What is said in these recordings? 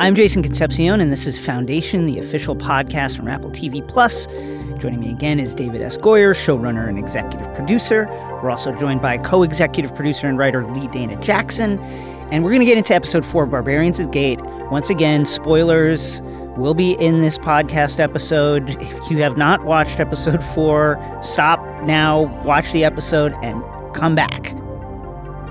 I'm Jason Concepcion, and this is Foundation, the official podcast from Apple TV Plus. Joining me again is David S. Goyer, showrunner and executive producer. We're also joined by co executive producer and writer Leigh Dana Jackson. And we're going to get into episode four, Barbarians at Gate. Once again, spoilers will be in this podcast episode. If you have not watched episode four, stop now, watch the episode, and come back.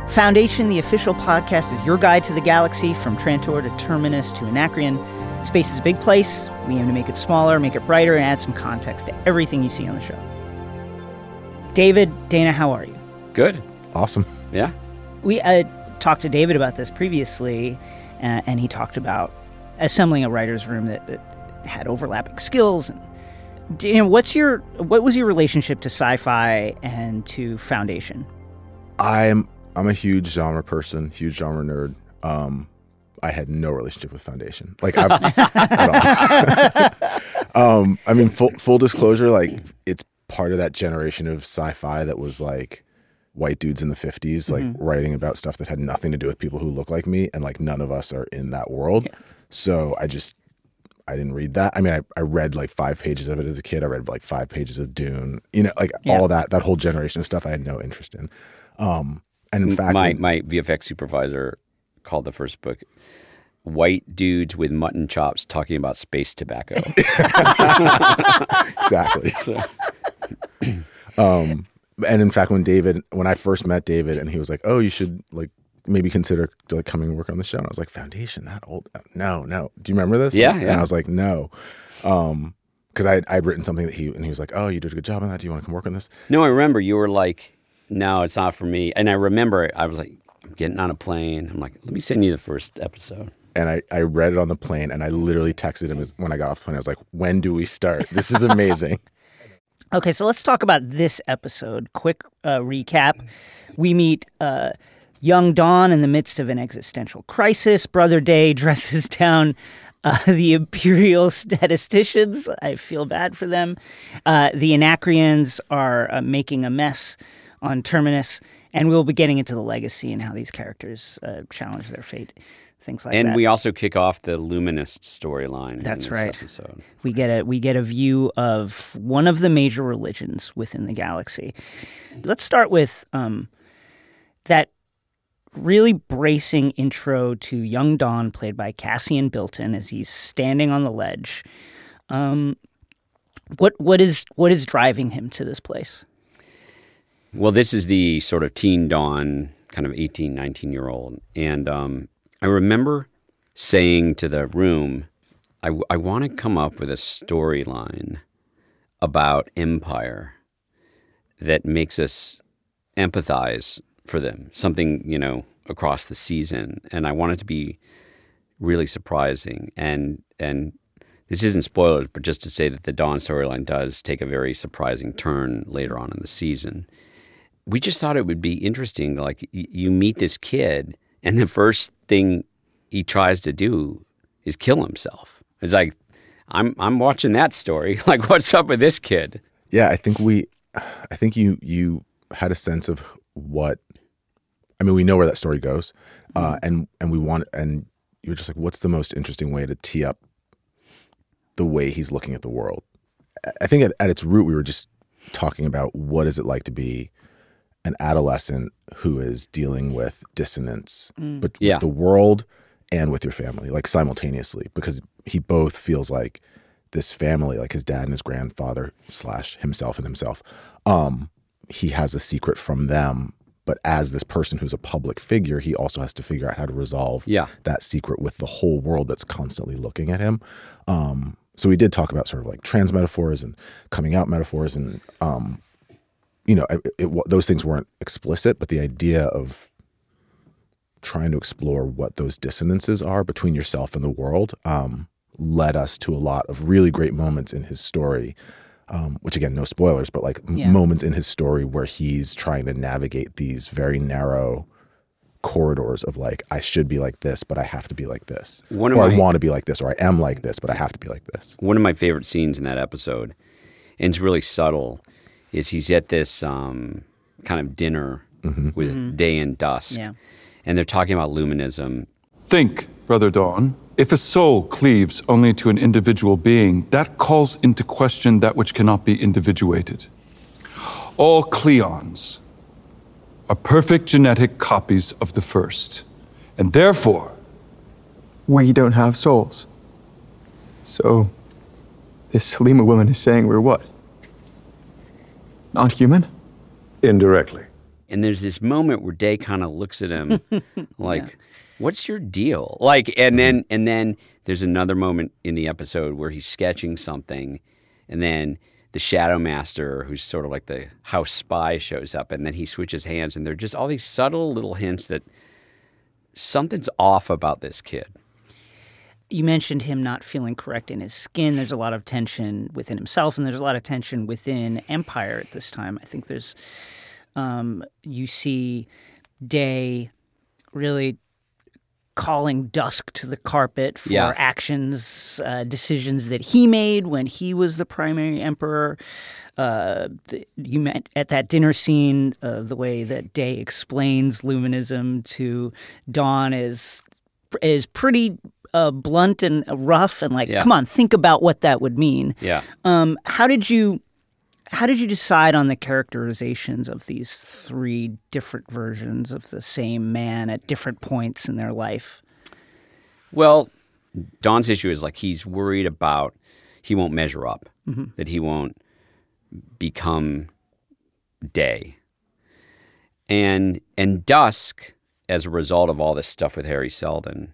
Foundation, the official podcast, is your guide to the galaxy from Trantor to Terminus to Anacreon. Space is a big place. We aim to make it smaller, make it brighter, and add some context to everything you see on the show. David, Dana, how are you? Good. Awesome. Yeah. We uh, talked to David about this previously, uh, and he talked about assembling a writer's room that, that had overlapping skills. And, you know, what's your what was your relationship to sci-fi and to Foundation? I'm I'm a huge genre person, huge genre nerd. Um, I had no relationship with Foundation. Like, I've, um, I mean, full full disclosure, like it's part of that generation of sci-fi that was like white dudes in the 50s like Mm-hmm. writing about stuff that had nothing to do with people who look like me and like none of us are in that world so i just i didn't read that i mean I, I read like five pages of it as a kid i read like five pages of dune you know like Yeah. all that that whole generation of stuff i had no interest in um and in fact my my VFX supervisor called the first book "White Dudes with Mutton Chops Talking About Space Tobacco." exactly. um, and in fact, when David, when I first met David, and he was like, "Oh, you should like maybe consider like coming work on the show," and I was like, "Foundation, that old? No, no. Do you remember this?" Yeah, And. I was like, "No," um, because I I'd written something that he and he was like, "Oh, you did a good job on that. Do you want to come work on this?" no, I remember you were like, "No, it's not for me." And I remember I was like, I'm getting on a plane. I'm like, "Let me send you the first episode." And I, I read it on the plane, and I literally texted him when I got off the plane. I was like, "When do we start? This is amazing." Okay, so let's talk about this episode. Quick uh, recap. We meet uh, young Dawn in the midst of an existential crisis. Brother Day dresses down uh, the Imperial statisticians. I feel bad for them. Uh, the Anacreons are uh, making a mess on Terminus, and we'll be getting into the legacy and how these characters uh, challenge their fate, things like and that. And we also kick off the Luminist storyline. in That's this right. Episode. we get a we get a view of one of the major religions within the galaxy. Let's start with um, that really bracing intro to young Dawn, played by Cassian Bilton, as he's standing on the ledge. Um, what what is what is driving him to this place? Well, this is the sort of teen dawn, kind of 18, 19 year old. And um, I remember saying to the room, I, want to come up with a storyline about empire that makes us empathize for them, something, you know, across the season. And I want it to be really surprising. And, and this isn't spoilers, but just to say that the Dawn storyline does take a very surprising turn later on in the season we just thought it would be interesting. Like y- you meet this kid, and the first thing he tries to do is kill himself. It's like I'm I'm watching that story. Like, what's up with this kid? Yeah, I think we, I think you you had a sense of what. I mean, we know where that story goes, uh, and and we want and you're just like, what's the most interesting way to tee up the way he's looking at the world? I- I think at, at its root, we were just talking about what is it like to be an adolescent who is dealing with dissonance, but Yeah. with the world and with your family, like simultaneously, because he both feels like this family, like his dad and his grandfather slash himself and himself, um, he has a secret from them. But as this person who's a public figure, he also has to figure out how to resolve Yeah. that secret with the whole world that's constantly looking at him. Um, so we did talk about sort of like trans metaphors and coming out metaphors, and um, you know, it, it, those things weren't explicit, but the idea of trying to explore what those dissonances are between yourself and the world um, led us to a lot of really great moments in his story. Um, which again, no spoilers, but like m- Yeah. moments in his story where he's trying to navigate these very narrow corridors of like I should be like this, but I have to be like this, One or my- I want to be like this, or I am like this, but I have to be like this. One of my favorite scenes in that episode, and it's really subtle, is he's at this um, kind of dinner with Day and Dusk, Yeah. and they're talking about luminism. Think, Brother Dawn. If a soul cleaves only to an individual being, that calls into question that which cannot be individuated. All Cleons are perfect genetic copies of the first, and therefore, We don't have souls. So, this Halima woman is saying we're what? Not human? Indirectly. And there's this moment where Day kind of looks at him like, "What's your deal?" Like, and then mm-hmm. and then there's another moment in the episode where he's sketching something, and then the Shadow Master, who's sort of like the house spy, shows up, and then he switches hands, and they're just all these subtle little hints that something's off about this kid. You mentioned him not feeling correct in his skin. There's a lot of tension within himself, and there's a lot of tension within Empire at this time. I think there's, um, you see Day really calling Dusk to the carpet for Yeah. actions, uh, decisions that he made when he was the primary emperor. Uh, the, you met at that dinner scene, uh, the way that Day explains luminism to Dawn is is pretty uh, blunt and rough, and like, Yeah. come on, think about what that would mean. Yeah. Um, how did you how did you decide on the characterizations of these three different versions of the same man at different points in their life? Well, Dawn's issue is like he's worried about he won't measure up, that he won't become day. And and Dusk, as a result of all this stuff with Hari Seldon,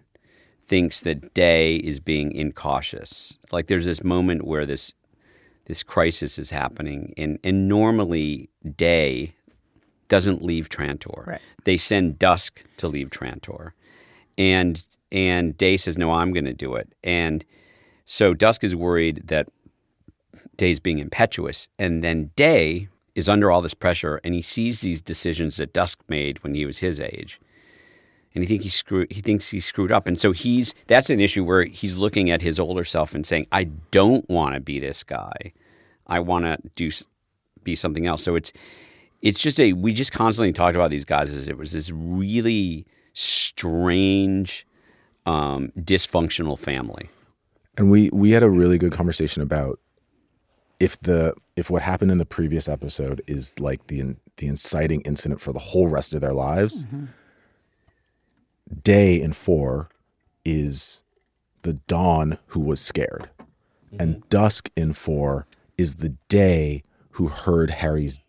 thinks that Day is being incautious. Like there's this moment where this this crisis is happening, and and normally Day doesn't leave Trantor. Right. They send Dusk to leave Trantor, and and Day says, "No, I'm going to do it." And so Dusk is worried that Day's being impetuous, and then Day is under all this pressure, and he sees these decisions that Dusk made when he was his age, and he think he screwed. He thinks he's screwed up, and so he's that's an issue where he's looking at his older self and saying, "I don't want to be this guy. I want to do be something else." So it's it's just a we just constantly talked about these guys as it was this really strange, um, dysfunctional family. and we we had a really good conversation about if the if what happened in the previous episode is like the in- the inciting incident for the whole rest of their lives day in 4 is the dawn who was scared. And mm-hmm. dusk in 4 is the day who heard hari's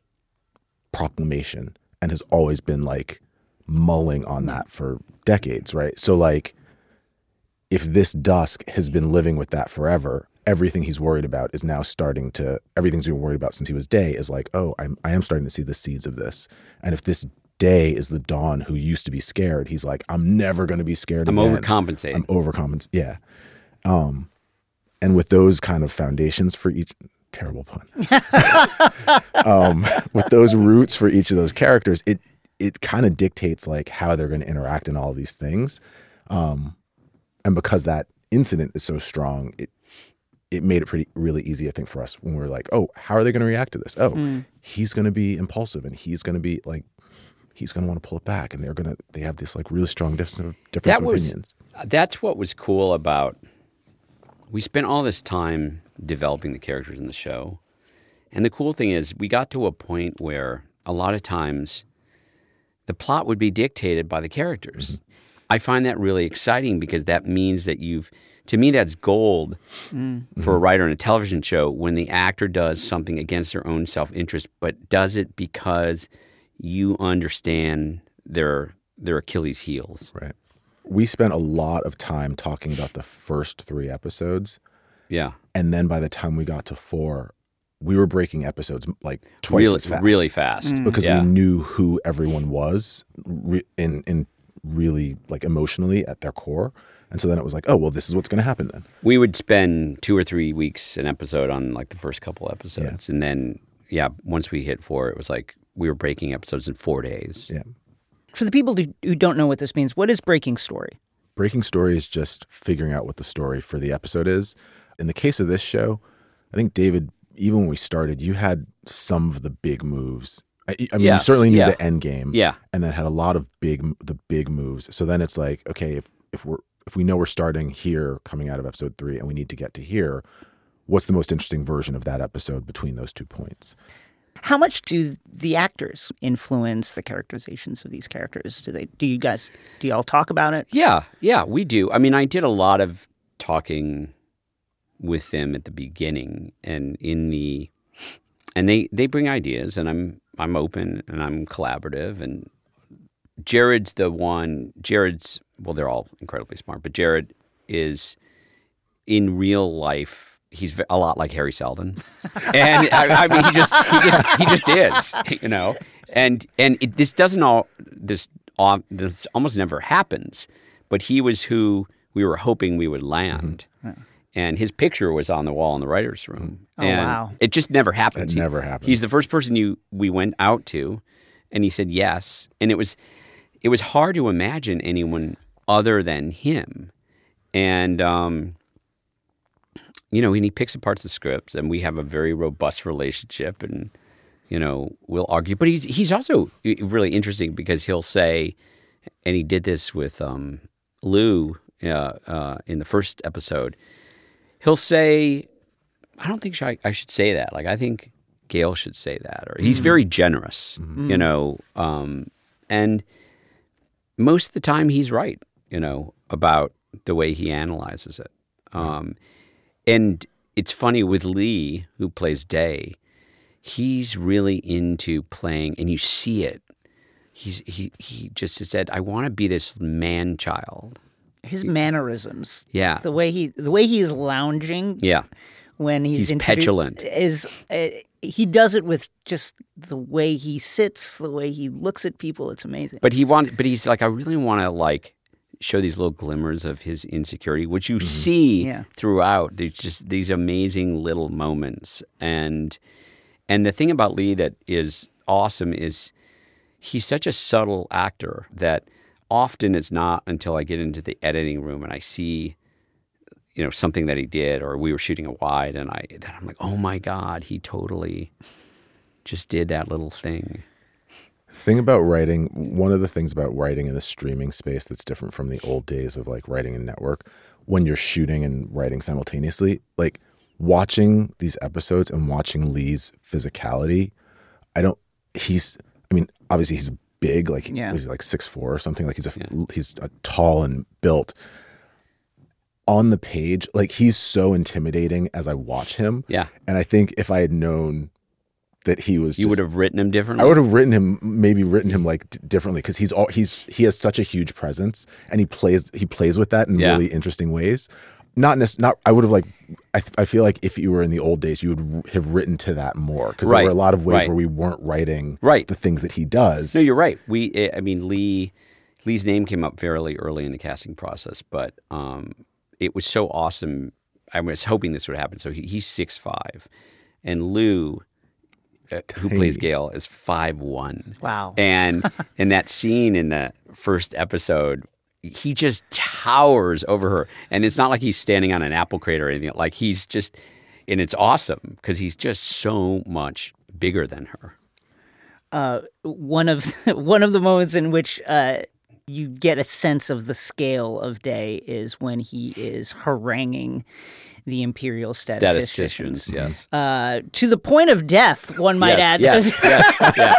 proclamation and has always been like mulling on mm-hmm. that for decades right? So like if this dusk has been living with that forever, everything he's worried about is now starting to everything's been worried about since he was day is like, oh, I'm I am starting to see the seeds of this. And if this is the dawn who used to be scared, he's like, I'm never gonna be scared I'm again. overcompensating. I'm overcompensating. Yeah. Um, and with those kind of foundations for each terrible pun. um, with those roots for each of those characters, it it kind of dictates like how they're going to interact in all these things. Um, and because that incident is so strong, it it made it pretty really easy, I think, for us when we were like, oh, how are they going to react to this? Oh, he's going to be impulsive, and he's going to be like, he's going to want to pull it back, and they're going to they have this like really strong difference of, difference that of was opinions. that's what was cool about we spent all this time developing the characters in the show. And the cool thing is we got to a point where a lot of times the plot would be dictated by the characters. Mm-hmm. I find that really exciting because that means that you've to me that's gold mm. for a mm-hmm. writer in a television show when the actor does something against their own self-interest but does it because you understand their their achilles heels Right. We spent a lot of time talking about the first three episodes. yeah And then by the time we got to four, we were breaking episodes like twice really, as fast. really fast mm. Because yeah. we knew who everyone was re- in, in really like emotionally at their core. And so then it was like, oh, well, this is what's going to happen then. we would spend two or three weeks an episode on like the first couple episodes, and then yeah, once we hit four, it was like we were breaking episodes in four days. Yeah. For the people who, who don't know what this means, what is breaking story? Breaking story is just figuring out what the story for the episode is. In the case of this show, I think David, even when we started, you had some of the big moves. I, I mean, Yes, you certainly knew yeah. the end game, Yeah. and then had a lot of big, the big moves. So then it's like, okay, if if we're if we know we're starting here coming out of episode three and we need to get to here what's the most interesting version of that episode between those two points How much do the actors influence the characterizations of these characters? Do they? Do you guys? Do y'all talk about it? Yeah, yeah, we do. I mean, I did a lot of talking with them at the beginning and in the and they they bring ideas and I'm I'm open and I'm collaborative and Jared's the one Jared's well they're all incredibly smart but Jared is in real life he's a lot like Hari Seldon and I, I mean he just he just he just is you know and and it, this doesn't all this all, this almost never happens but he was who we were hoping we would land and his picture was on the wall in the writers' room. Oh, and wow. It just never happens. It He- never happens. He's the first person you we went out to, and he said yes, and it was it was hard to imagine anyone other than him, and um, you know, and he picks apart the scripts, and we have a very robust relationship, and you know, we'll argue. But he's he's also really interesting because he'll say, and he did this with um, Lou uh, uh, in the first episode. He'll say, "I don't think I, I should say that. Like, I think Gail should say that." Or he's very generous, you know, um, and most of the time he's right, you know, about the way he analyzes it. Um, and it's funny with Lee, who plays Day, he's really into playing, and you see it. He's he he just said, "I want to be this man child." His mannerisms, Yeah, the way he the way he's lounging yeah, when he's, He's petulant. is uh, he does it with just the way he sits, the way he looks at people. It's amazing. but he want, but he's like, I really want to like show these little glimmers of his insecurity, which you mm-hmm. see Yeah. throughout. There's just these amazing little moments, and and the thing about Lee that is awesome is he's such a subtle actor that often it's not until I get into the editing room and I see you know something that he did or we were shooting a wide and I that I'm like oh my god he totally just did that little thing thing about writing one of the things about writing in the streaming space that's different from the old days of like writing in network when you're shooting and writing simultaneously like watching these episodes and watching lee's physicality i don't he's i mean obviously he's big like Yeah. he's like six four or something like he's a he's a tall and built. On the page like he's so intimidating as i watch him. Yeah. And i think if i had known that he was you just- would have written him differently I would have written him maybe written him like d- differently because he's all he's he has such a huge presence and he plays he plays with that in Yeah. really interesting ways. Not nec- not I would have like I, th- I feel like if you were in the old days you would r- have written to that more because Right. there were a lot of ways Right. where we weren't writing Right. the things that he does. No, you're right. We, eh, I mean, Lee, Lee's name came up fairly early in the casting process, but um, it was so awesome. I was hoping this would happen. So he, he's six five, and Lou, who plays Gail, is five one. Wow. And in that scene in the first episode. He just towers over her, and it's not like he's standing on an apple crate or anything. Like he's just, and it's awesome because he's just so much bigger than her. one of one of the moments in which uh, you get a sense of the scale of day is when he is haranguing the imperial statisticians, Statisticians, yes. uh, to the point of death. One might add. yes, yes, yes, yeah.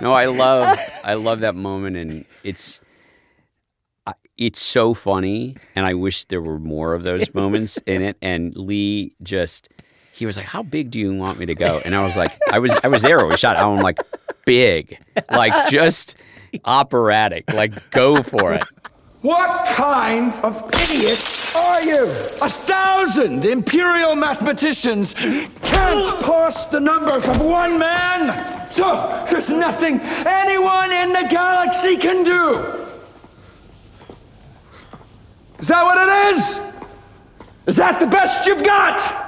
No, I love I love that moment, and it's it's so funny, and I wish there were more of those moments in it. And Lee just he was like, "How big do you want me to go?" And I was like, "I was I was there. We shot. I'm like, big, like just operatic, like go for it." What kind of idiots are you? A thousand imperial mathematicians can't pass the numbers of one man! So, there's nothing anyone in the galaxy can do! Is that what it is? Is that the best you've got?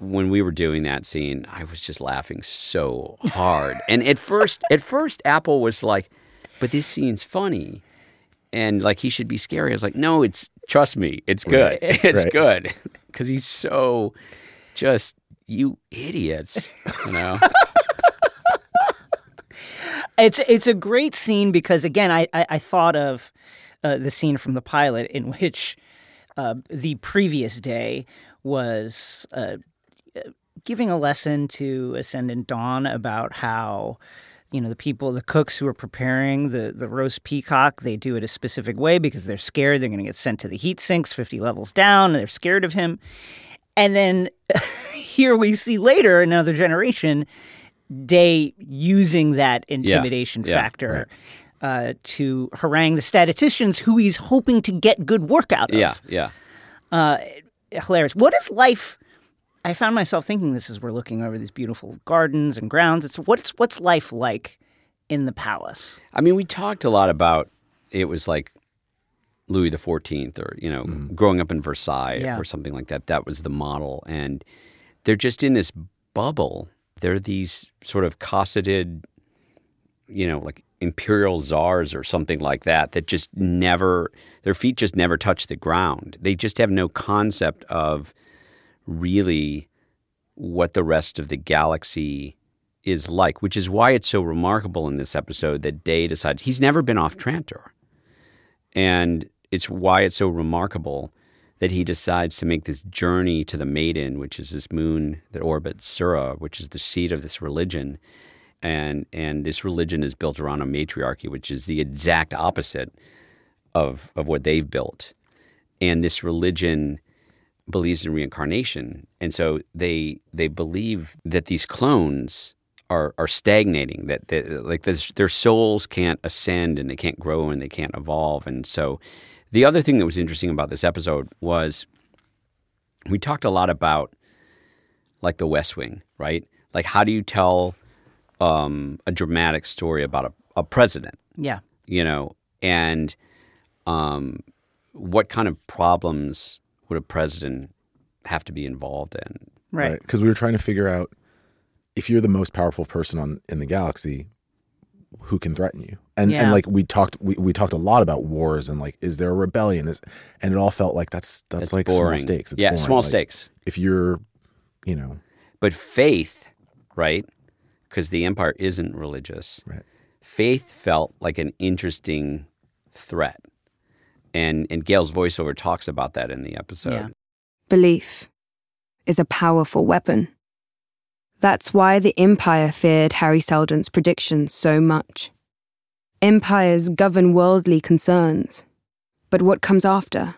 when we were doing that scene, I was just laughing so hard. and at first, at first, Apple was like, "But this scene's funny," and like he should be scary. I was like, "No, it's trust me, it's good. It's Right. good because he's so just you idiots, you know." It's it's a great scene because again, I I, I thought of uh, the scene from the pilot in which uh, the previous day was uh, giving a lesson to Ascendant Dawn about how you know the people the cooks who are preparing the the roast peacock they do it a specific way because they're scared they're going to get sent to the heat sinks 50 levels down and they're scared of him and then here we see later another generation day using that intimidation yeah, factor uh, to harangue the statisticians who he's hoping to get good work out of Yeah, yeah. uh, hilarious. What is life? I found myself thinking this as we're looking over these beautiful gardens and grounds. It's what's what's life like in the palace? I mean, we talked a lot about it was like Louis the Fourteenth, or you know, mm-hmm. growing up in Versailles Yeah. or something like that. That was the model, and they're just in this bubble. They're these sort of cosseted, you know, like imperial czars or something like that. That just never, their feet just never touch the ground. They just have no concept of really what the rest of the galaxy is like, which is why it's so remarkable in this episode that Day decides he's never been off Trantor. And it's why it's so remarkable that he decides to make this journey to the Maiden, which is this moon that orbits Sura, which is the seat of this religion. And, and this religion is built around a matriarchy, which is the exact opposite of, of what they've built. And this religion believes in reincarnation, and so they they believe that these clones are are stagnating, that they, like this, their souls can't ascend and they can't grow and they can't evolve. And so, the other thing that was interesting about this episode was we talked a lot about like the West Wing, right? Like how do you tell um, a dramatic story about a, a president? Yeah, you know, and um, what kind of problems would a president have to be involved in? right. Because we were trying to figure out if you're the most powerful person on in the galaxy, who can threaten you? And Yeah. and like we talked we, we talked a lot about wars and like is there a rebellion? Is and it all felt like that's that's It's like boring. small stakes. It's yeah, boring. small Like, stakes. If you're, you know, But faith, right? Because the empire isn't religious. Right. Faith felt like an interesting threat. And and Gail's voiceover talks about that in the episode. Yeah. Belief is a powerful weapon. That's why the Empire feared Hari Seldon's predictions so much. Empires govern worldly concerns, but what comes after?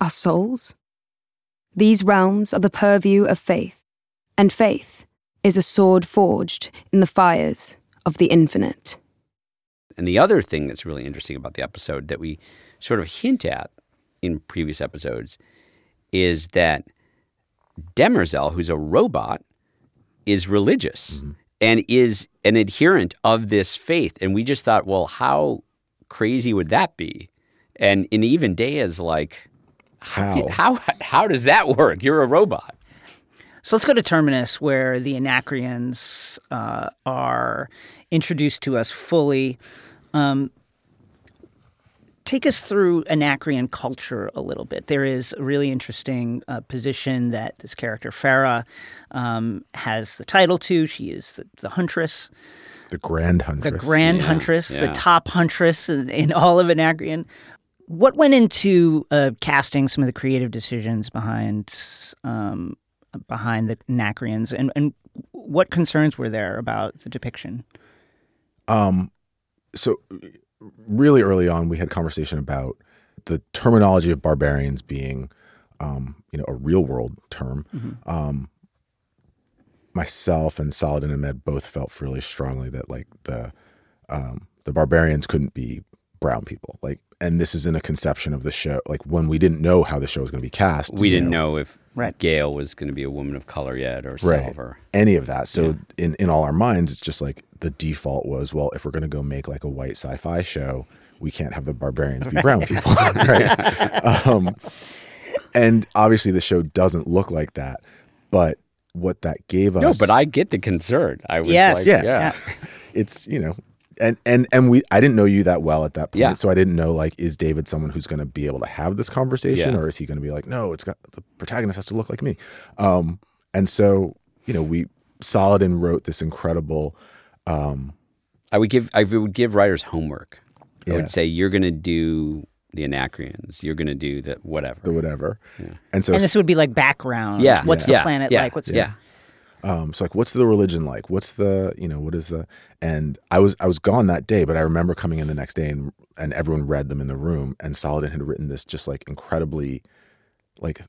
Our souls? These realms are the purview of faith, and faith is a sword forged in the fires of the infinite. And the other thing that's really interesting about the episode that we sort of hint at in previous episodes is that Demerzel, who's a robot, is religious and is an adherent of this faith. And we just thought, well, how crazy would that be? And and even day is like, how how how does that work? You're a robot. So let's go to Terminus, where the Anacreons uh, are introduced to us fully. Um, take us through Anacreon culture a little bit. There is a really interesting uh, position that this character, Farah, um, has the title to. She is the, the huntress, the grand huntress. the grand Yeah, huntress, the top huntress in, in all of Anacreon. What went into uh, casting some of the creative decisions behind um, behind the Anacreons, and, and what concerns were there about the depiction? Um, so really early on, we had conversation about the terminology of barbarians being, um, you know, a real world term. Um, myself and Saladin and Med both felt really strongly that like the um, the barbarians couldn't be brown people. Like, and this is in a conception of the show. Like when we didn't know how the show was going to be cast, We didn't know if Right. Gail was going to be a woman of color yet or right silver. any of that so in in all our minds it's just like the default was well if we're going to go make like a white sci-fi show we can't have the barbarians be brown people right um and obviously the show doesn't look like that but what that gave us No, but I get the concern. I was Yes. like, yeah, yeah. it's you know and and and we i didn't know you that well at that point Yeah. so i didn't know like is david someone who's going to be able to have this conversation Yeah. or is he going to be like no it's got the protagonist has to look like me um and so you know we Saladin wrote this incredible I would give I would give writers homework. I Yeah. would say you're going to do the Anacreons. You're going to do the whatever. the whatever. And so and this would be like background. yeah. What's yeah, the planet yeah, like? What's yeah. um, so like what's the religion like what's the you know what is the and i was i was gone that day but i remember coming in the next day and and everyone read them in the room and saladin had written this just like incredibly like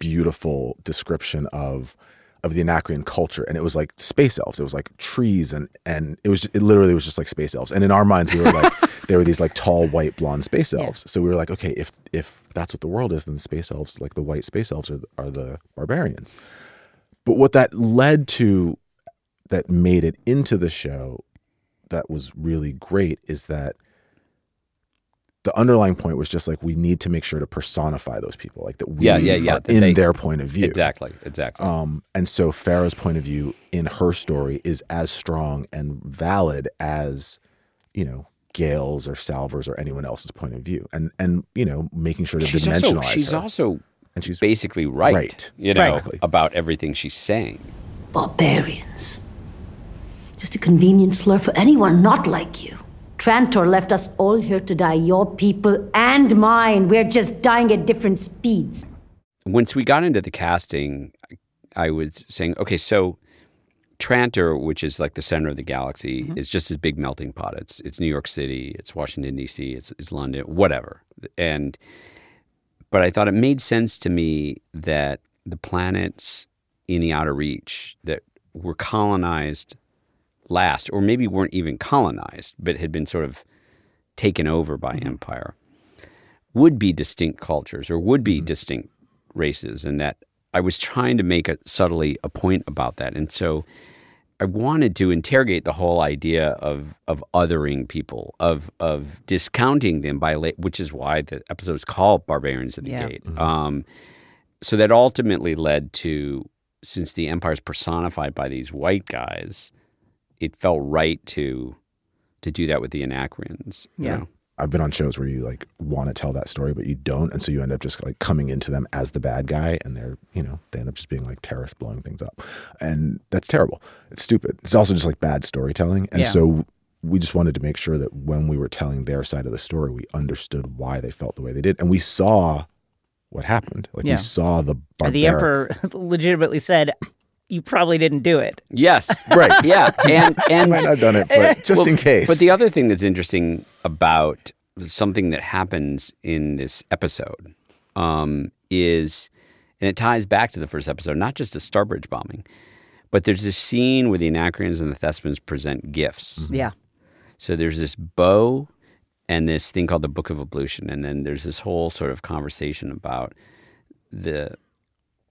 beautiful description of of the anacreon culture and it was like space elves. It was like trees and and it was it literally was just like space elves. And in our minds we were like there were these like tall white blonde space elves. So we were like okay if if that's what the world is then space elves like the white space elves are, are the barbarians. But what that led to that made it into the show that was really great is that the underlying point was just like we need to make sure to personify those people like that we Yeah, yeah, yeah, are that in they- their point of view Exactly. Exactly. um, and so Farah's point of view in her story is as strong and valid as, you know, Gail's or Salvor's or anyone else's point of view. And and you know, making sure to she's dimensionalize also she's her. also and she's basically right. Right. You know Exactly. about everything she's saying. Barbarians. Just a convenient slur for anyone not like you. Trantor left us all here to die, your people and mine. We're just dying at different speeds. once we got into the casting, I was saying, okay, so Trantor, which is like the center of the galaxy, mm-hmm. is just this big melting pot. It's it's New York City, it's Washington D.C., it's, it's London, whatever. And but I thought it made sense to me that the planets in the outer reach that were colonized last, or maybe weren't even colonized, but had been sort of taken over by mm-hmm. empire, would be distinct cultures or would be mm-hmm. distinct races, and that I was trying to make a, subtly a point about that, and so I wanted to interrogate the whole idea of of othering people, of of discounting them by, la- which is why the episode is called "Barbarians at the Yeah. Gate." Mm-hmm. Um, so that ultimately led to, since the empire is personified by these white guys, it felt right to to do that with the Anacreons. you Yeah. know? I've been on shows where you like want to tell that story, but you don't, and so you end up just like coming into them as the bad guy, and they're you know they end up just being like terrorists blowing things up, and that's terrible. It's stupid. It's also just like bad storytelling, and Yeah. so we just wanted to make sure that when we were telling their side of the story, we understood why they felt the way they did, and we saw what happened. Like Yeah. we saw the barbaric. The emperor legitimately said, "You probably didn't do it." Yes, Right. yeah, and and have done it, but just Well, in case. But the other thing that's interesting about something that happens in this episode um, is, and it ties back to the first episode, not just the Starbridge bombing, but there's this scene where the Anacreons and the Thespians present gifts. Yeah. So there's this bow and this thing called the Book of Ablution, and then there's this whole sort of conversation about the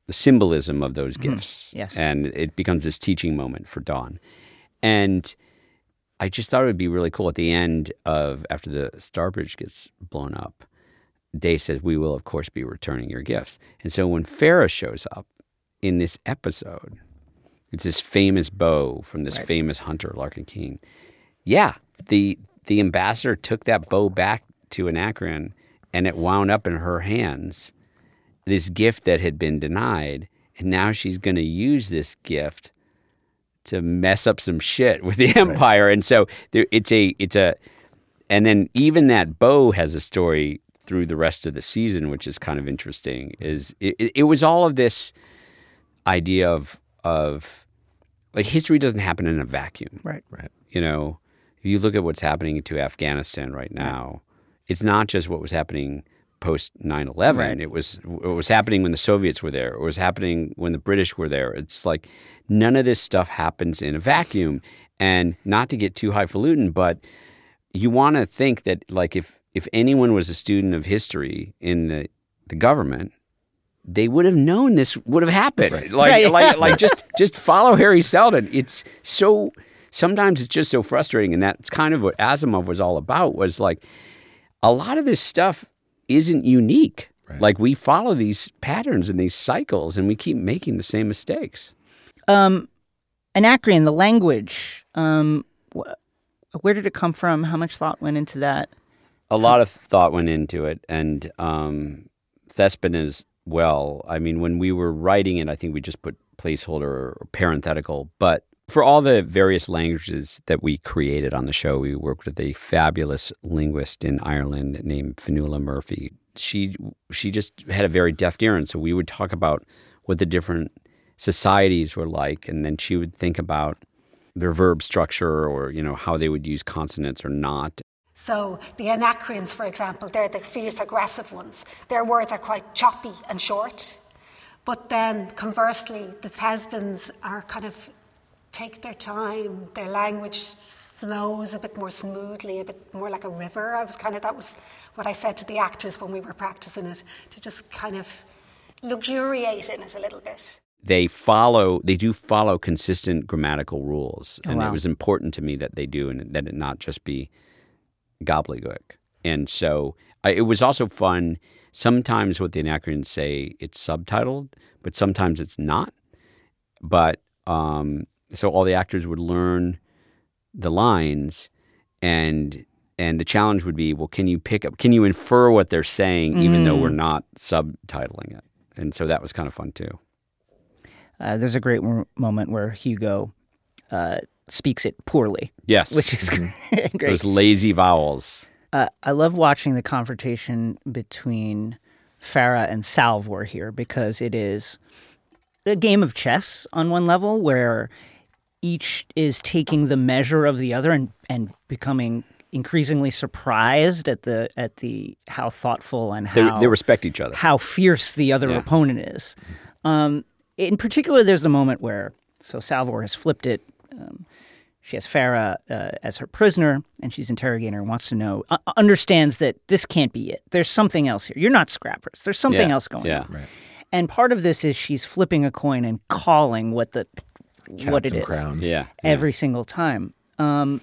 the symbolism of those mm-hmm. gifts. Yes. and it becomes this teaching moment for Dawn, and I just thought it would be really cool at the end of after the Starbridge gets blown up. Day says, "We will, of course, be returning your gifts." And so when Farah shows up in this episode, it's this famous bow from this famous hunter, Larkin King. Yeah, the the ambassador took that bow back to Anacreon, and it wound up in her hands. This gift that had been denied, and now she's going to use this gift to mess up some shit with the empire. And so there, it's a it's a, and then even that bow has a story through the rest of the season, which is kind of interesting. Is it, it, it was all of this idea of of like history doesn't happen in a vacuum Right. right. you know, if you look at what's happening to Afghanistan right now, it's not just what was happening post 9/11. Right. It was what was happening when the Soviets were there. It was happening when the British were there. It's like none of this stuff happens in a vacuum. And not to get too highfalutin, but you want to think that like if if anyone was a student of history in the the government, they would have known this would have happened. Like, Right. like, like just just follow Hari Seldon. It's so sometimes it's just so frustrating, and that's kind of what Asimov was all about. Was like a lot of this stuff isn't unique. Like we follow these patterns and these cycles, and we keep making the same mistakes. Um, Anacreon, the language. Um, wh- where did it come from? How much thought went into that? a lot of thought went into it, and um, Thespin as well. I mean, when we were writing it, I think we just put placeholder or parenthetical, but For all the various languages that we created on the show, we worked with a fabulous linguist in Ireland named Fionnuala Murphy. She she just had a very deft ear, and so we would talk about what the different societies were like, and then she would think about their verb structure or you know how they would use consonants or not. So the Anacreons, for example, they're the fierce aggressive ones. Their words are quite choppy and short. But then conversely, the Thespins are kind of take their time. Their language flows a bit more smoothly, a bit more like a river. I was kind of that was what I said to the actors when we were practicing it to just kind of luxuriate in it a little bit. They follow, they do follow consistent grammatical rules, Oh, and wow. it was important to me that they do, and that it not just be gobbledygook. And so I, it was also fun. Sometimes what the Anacreons say, it's subtitled, but sometimes it's not. But um, so all the actors would learn the lines, and and the challenge would be, well, can you pick up, can you infer what they're saying, even though we're not subtitling it? And so that was kind of fun too. Uh, there's a great mo- moment where Hugo uh, speaks it poorly, Yes, which is great. those lazy vowels. Uh, I love watching the confrontation between Farah and Salvor here because it is a game of chess on one level where each is taking the measure of the other and, and becoming increasingly surprised at the at the how thoughtful and how they respect each other. how fierce the other Yeah. opponent is. Um, in particular, there's the moment where so Salvor has flipped it. Um, she has Farah uh, as her prisoner, and she's interrogating her. Wants to know, uh, understands that this can't be it. There's something else here. You're not scrappers. There's something Yeah, else going yeah. on. And part of this is she's flipping a coin and calling what the what Cats it and is crowns. Yeah, every single time. Um,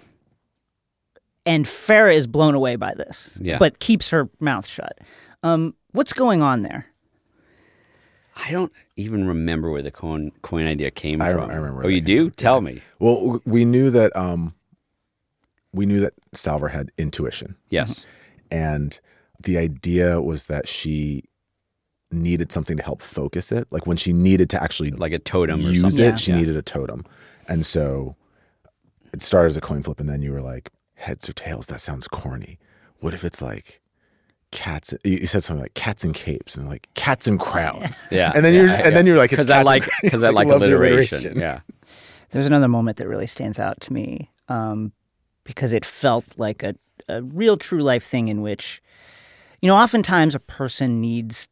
and Farah is blown away by this, Yeah. but keeps her mouth shut. Um, what's going on there? I don't even remember where the coin coin idea came I from. I remember Oh, you that came do? Tell me. Well, we knew that um, we knew that Salvor had intuition, Yes. and the idea was that she needed something to help focus it. Like when she needed to actually Like a totem or use something. it, Yeah. she Yeah. needed a totem, and so it started as a coin flip, and then you were like, heads or tails? That sounds corny. What if it's like cats? You you said something like cats and capes, and like cats and crowns. Yeah. and then yeah, you're yeah. and then you're like, it's because I like because I like love alliteration. Yeah. There's another moment that really stands out to me um, because it felt like a, a real true life thing in which, you know, oftentimes a person needs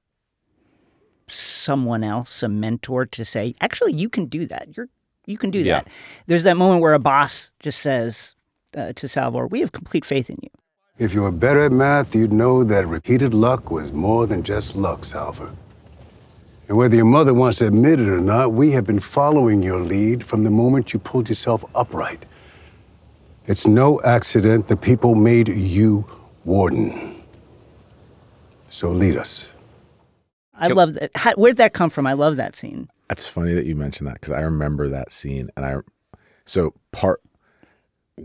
someone else, a mentor, to say, actually, you can do that. You're you can do Yeah. that. There's that moment where a boss just says uh, to Salvor, "We have complete faith in you." If you were better at math, you'd know that repeated luck was more than just luck, Salvor. And whether your mother wants to admit it or not, we have been following your lead from the moment you pulled yourself upright. It's no accident the people made you warden. So lead us. I Can- love that. How, where'd that come from? I love that scene. That's funny that you mentioned that because I remember that scene, and I so part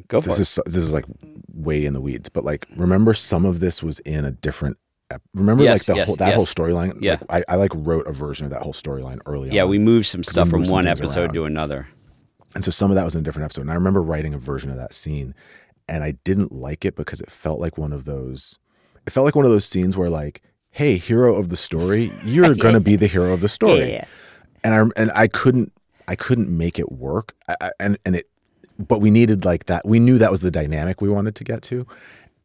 Go for this it. is this is like way in the weeds, but like remember some of this was in a different. ep- Remember Yes, like the yes, whole that yes. whole storyline. Yeah. like, I, I like wrote a version of that whole storyline early yeah, on. we moved some stuff we from some one episode around. to another. And so some of that was in a different episode. And I remember writing a version of that scene and I didn't like it because it felt like one of those it felt like one of those scenes where like, hey, hero of the story, you're gonna be the hero of the story. Yeah, yeah, yeah. And I and I couldn't I couldn't make it work. I, I, and and it but we needed like that. We knew that was the dynamic we wanted to get to.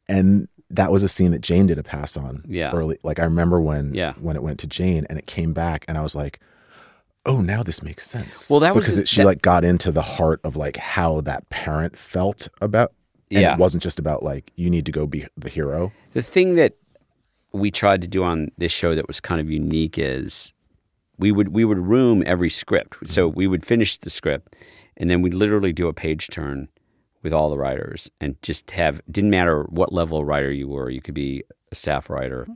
And that was a scene that Jane did a pass on Yeah. early. Like I remember when Yeah. when it went to Jane and it came back and I was like, oh, now this makes sense. Well, that was because it, she that- like got into the heart of like how that parent felt about. And Yeah. it wasn't just about like you need to go be the hero. The thing that we tried to do on this show that was kind of unique is we would we would room every script. So mm-hmm. we would finish the script and then we'd literally do a page turn with all the writers and just have didn't matter what level of writer you were, you could be a staff writer. Mm-hmm.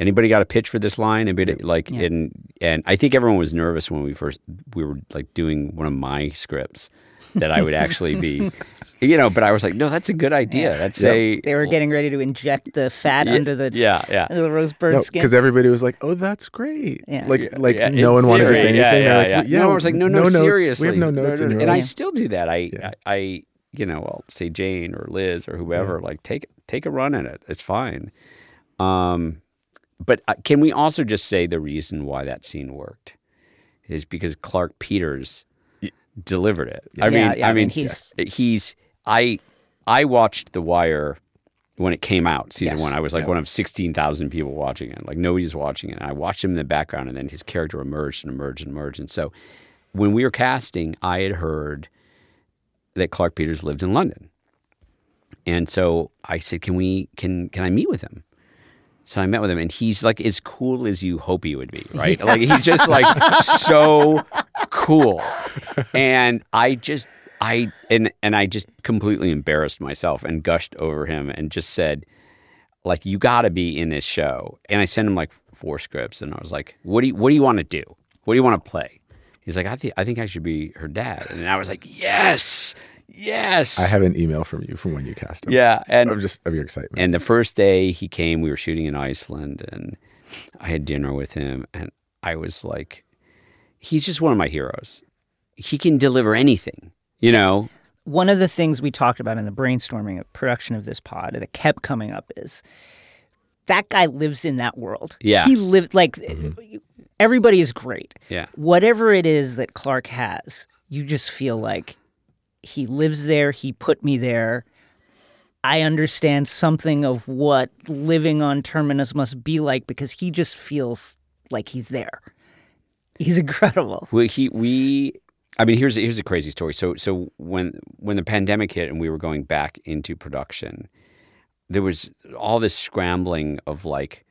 Anybody got a pitch for this line? Anybody like Yeah. and and I think everyone was nervous when we first we were like doing one of my scripts that I would actually be, you know. But I was like, no, that's a good idea. Let's say They were getting ready to inject the fat Yeah, under the yeah, yeah. under the rose bird No, skin. because everybody was like, "Oh, that's great!" Yeah. Like, Yeah, like yeah, in no one wanted to say anything. Yeah, They're yeah, like, yeah. no, I was like, no, no, notes. seriously. We have no notes. in your and I still do that. I, Yeah. I, I, you know, I'll say Jane or Liz or whoever, like take take a run at it. It's fine. Um, but uh, can we also just say the reason why that scene worked is because Clarke Peters delivered it. I Yeah, mean, yeah, I I mean, mean, he's- he's I I watched The Wire when it came out, season Yes. one. I was like Yeah. one of sixteen thousand people watching it. Like nobody's watching it. And I watched him in the background, and then his character emerged and emerged and emerged. And so, when we were casting, I had heard that Clarke Peters lived in London, and so I said, "Can we? Can can I meet with him?" So I met with him, and he's like as cool as you hope he would be, right? Like he's just like so cool, and I just I and and I just completely embarrassed myself and gushed over him and just said, like, you got to be in this show. And I sent him like four scripts, and I was like, what do you what do you want to do? What do you want to play? He's like, I think I think I should be her dad, and I was like, yes, yes. I have an email from you from when you cast him. Yeah, and of just of your excitement. and the first day he came, we were shooting in Iceland, and I had dinner with him, and I was like, he's just one of my heroes. He can deliver anything, you know. One of the things we talked about in the brainstorming of production of this pod that kept coming up is that guy lives in that world. Yeah. He lived like mm-hmm. everybody is great. Yeah. Whatever it is that Clarke has, you just feel like he lives there, he put me there. I understand something of what living on Terminus must be like because he just feels like he's there. He's incredible. We he we I mean here's here's a crazy story. So so when when the pandemic hit and we were going back into production, there was all this scrambling of like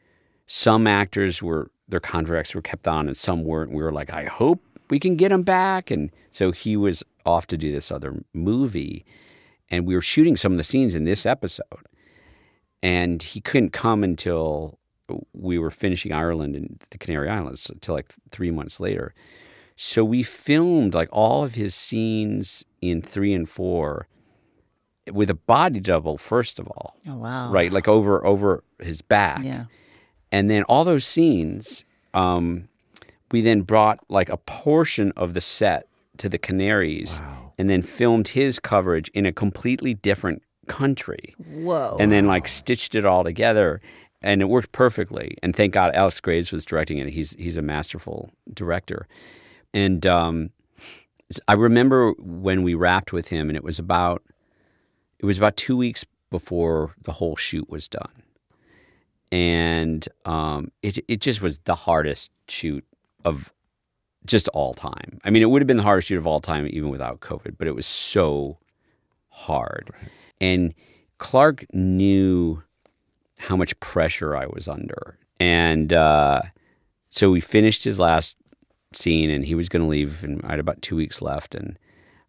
some actors were their contracts were kept on and some weren't. We were like, I hope we can get him back. And so he was off to do this other movie, and we were shooting some of the scenes in this episode, and he couldn't come until we were finishing Ireland and the Canary Islands until like three months later. So we filmed like all of his scenes in three and four with a body double first of all, Oh wow. right? Like over over his back, Yeah. and then all those scenes, um, we then brought like a portion of the set to the Canaries, and then filmed his coverage in a completely different country Whoa. and then like stitched it all together and it worked perfectly and thank god alex graves was directing it he's he's a masterful director and um, i remember when we wrapped with him and it was about it was about two weeks before the whole shoot was done. And um, it, it just was the hardest shoot of just all time. I mean it would have been the hardest shoot of all time even without covid but it was so hard. And Clarke knew how much pressure I was under. And uh, so we finished his last scene and he was going to leave. And I had about two weeks left. And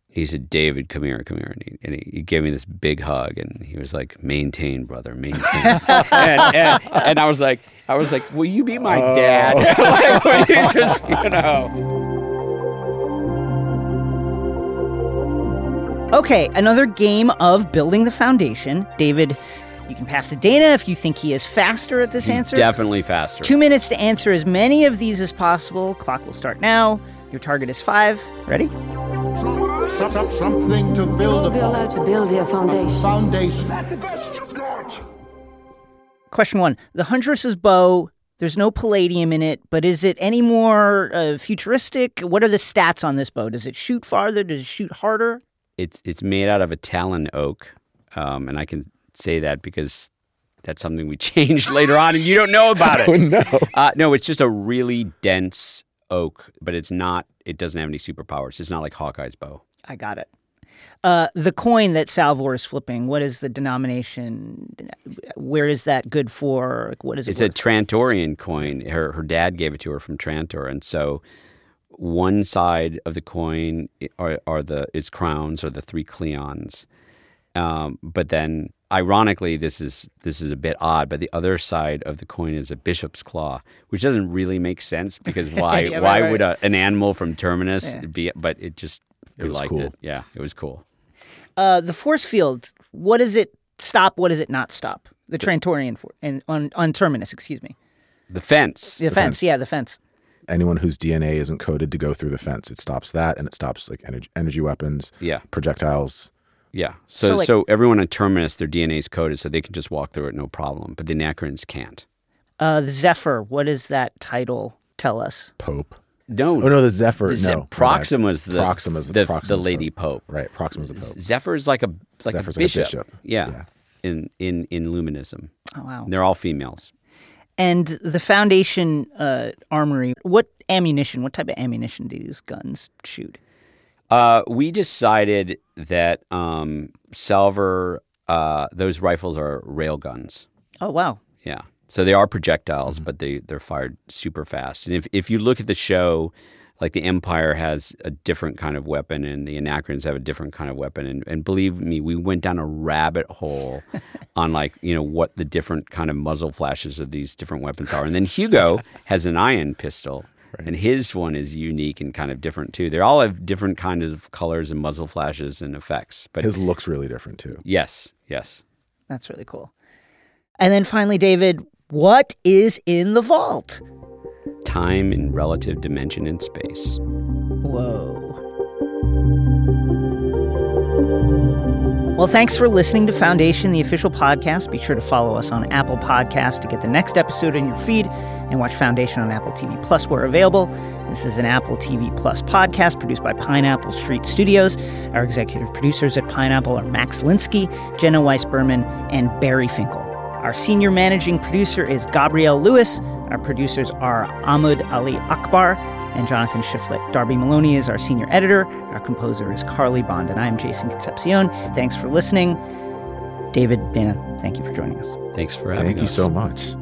he said, David, come here, come here. And he, and he gave me this big hug and he was like, maintain, brother, maintain. and, and, and I was like, I was like, will you be my oh. dad? like, will you just, you know. Okay, another game of building the foundation. David, you can pass to Dana if you think he is faster at this answer. Definitely faster. Two minutes to answer as many of these as possible. Clock will start now. Your target is five. Ready? Some- some- something to build You'll Be upon. allowed to build your A foundation. foundation. the best you've got? Question one The Huntress's bow, there's no palladium in it, but is it any more uh, futuristic? What are the stats on this bow? Does it shoot farther? Does it shoot harder? it's it's made out of a talon oak, um, and I can say that because that's something we changed later on, and you don't know about it. Oh, no. Uh, no, it's just a really dense oak, but it's not. It doesn't have any superpowers. It's not like Hawkeye's bow. I got it. Uh, the coin that Salvor is flipping, what is the denomination? Where is that good for? What is it? It's a? Trantorian coin. Her her dad gave it to her from Trantor, and so one side of the coin are, are the its crowns or the three Cleons, um, but then ironically this is this is a bit odd. But the other side of the coin is a bishop's claw, which doesn't really make sense because why Yeah, why right. would a, an animal from Terminus Yeah. be? But it just We was liked cool. it. Yeah, it was cool. Uh, the force field. What does it stop? What does it not stop? The Trantorian for and on on terminus. Excuse me. The fence. The, fence. fence. Yeah, the fence. Anyone whose DNA isn't coded to go through the fence, it stops that, and it stops like energy, energy weapons, Yeah. projectiles. Yeah. So So, so, everyone on Terminus, their DNA is coded, so they can just walk through it no problem. But the Anacreons can't. Uh, the Zephyr. What does that title tell us? Pope. No. Oh no, the Zephyr. The Ze- no, Proxima's the Proxima's the, Proxima's the lady Pope. pope. Right, Proxima's the Pope. Zephyr is like a like Zephyr's a like a bishop. bishop. Yeah. Yeah. In in in Luminism. Oh wow. And they're all females. And the Foundation uh, armory. What ammunition? What type of ammunition do these guns shoot? Uh, we decided that um, Salvor, uh, those rifles are rail guns. Oh wow. Yeah. So they are projectiles, Mm-hmm. but they, they're fired super fast. And if, if you look at the show, like the Empire has a different kind of weapon and the Anacreons have a different kind of weapon. And, and believe me, we went down a rabbit hole on like, you know, what the different kind of muzzle flashes of these different weapons are. And then Hugo has an iron pistol. And his one is unique and kind of different too. They all have different kinds of colors and muzzle flashes and effects. But His looks really different too. yes, yes. That's really cool. And then finally, David, what is in the vault? Time in relative dimension and space. Whoa. Well, thanks for listening to Foundation, the official podcast. Be sure to follow us on Apple Podcasts to get the next episode in your feed and watch Foundation on Apple TV Plus where available. This is an Apple TV Plus podcast produced by Pineapple Street Studios. Our executive producers at Pineapple are Max Linsky, Jenna Weiss Berman, and Barry Finkel. Our senior managing producer is Gabrielle Lewis. Our producers are Ahmed Ali Akbar and Jonathan Shiflett. Darby Maloney is our senior editor. Our composer is Carly Bond, and I'm Jason Concepcion. Thanks for listening. David Dana, thank you for joining us. Thanks for having us. Thank you so much.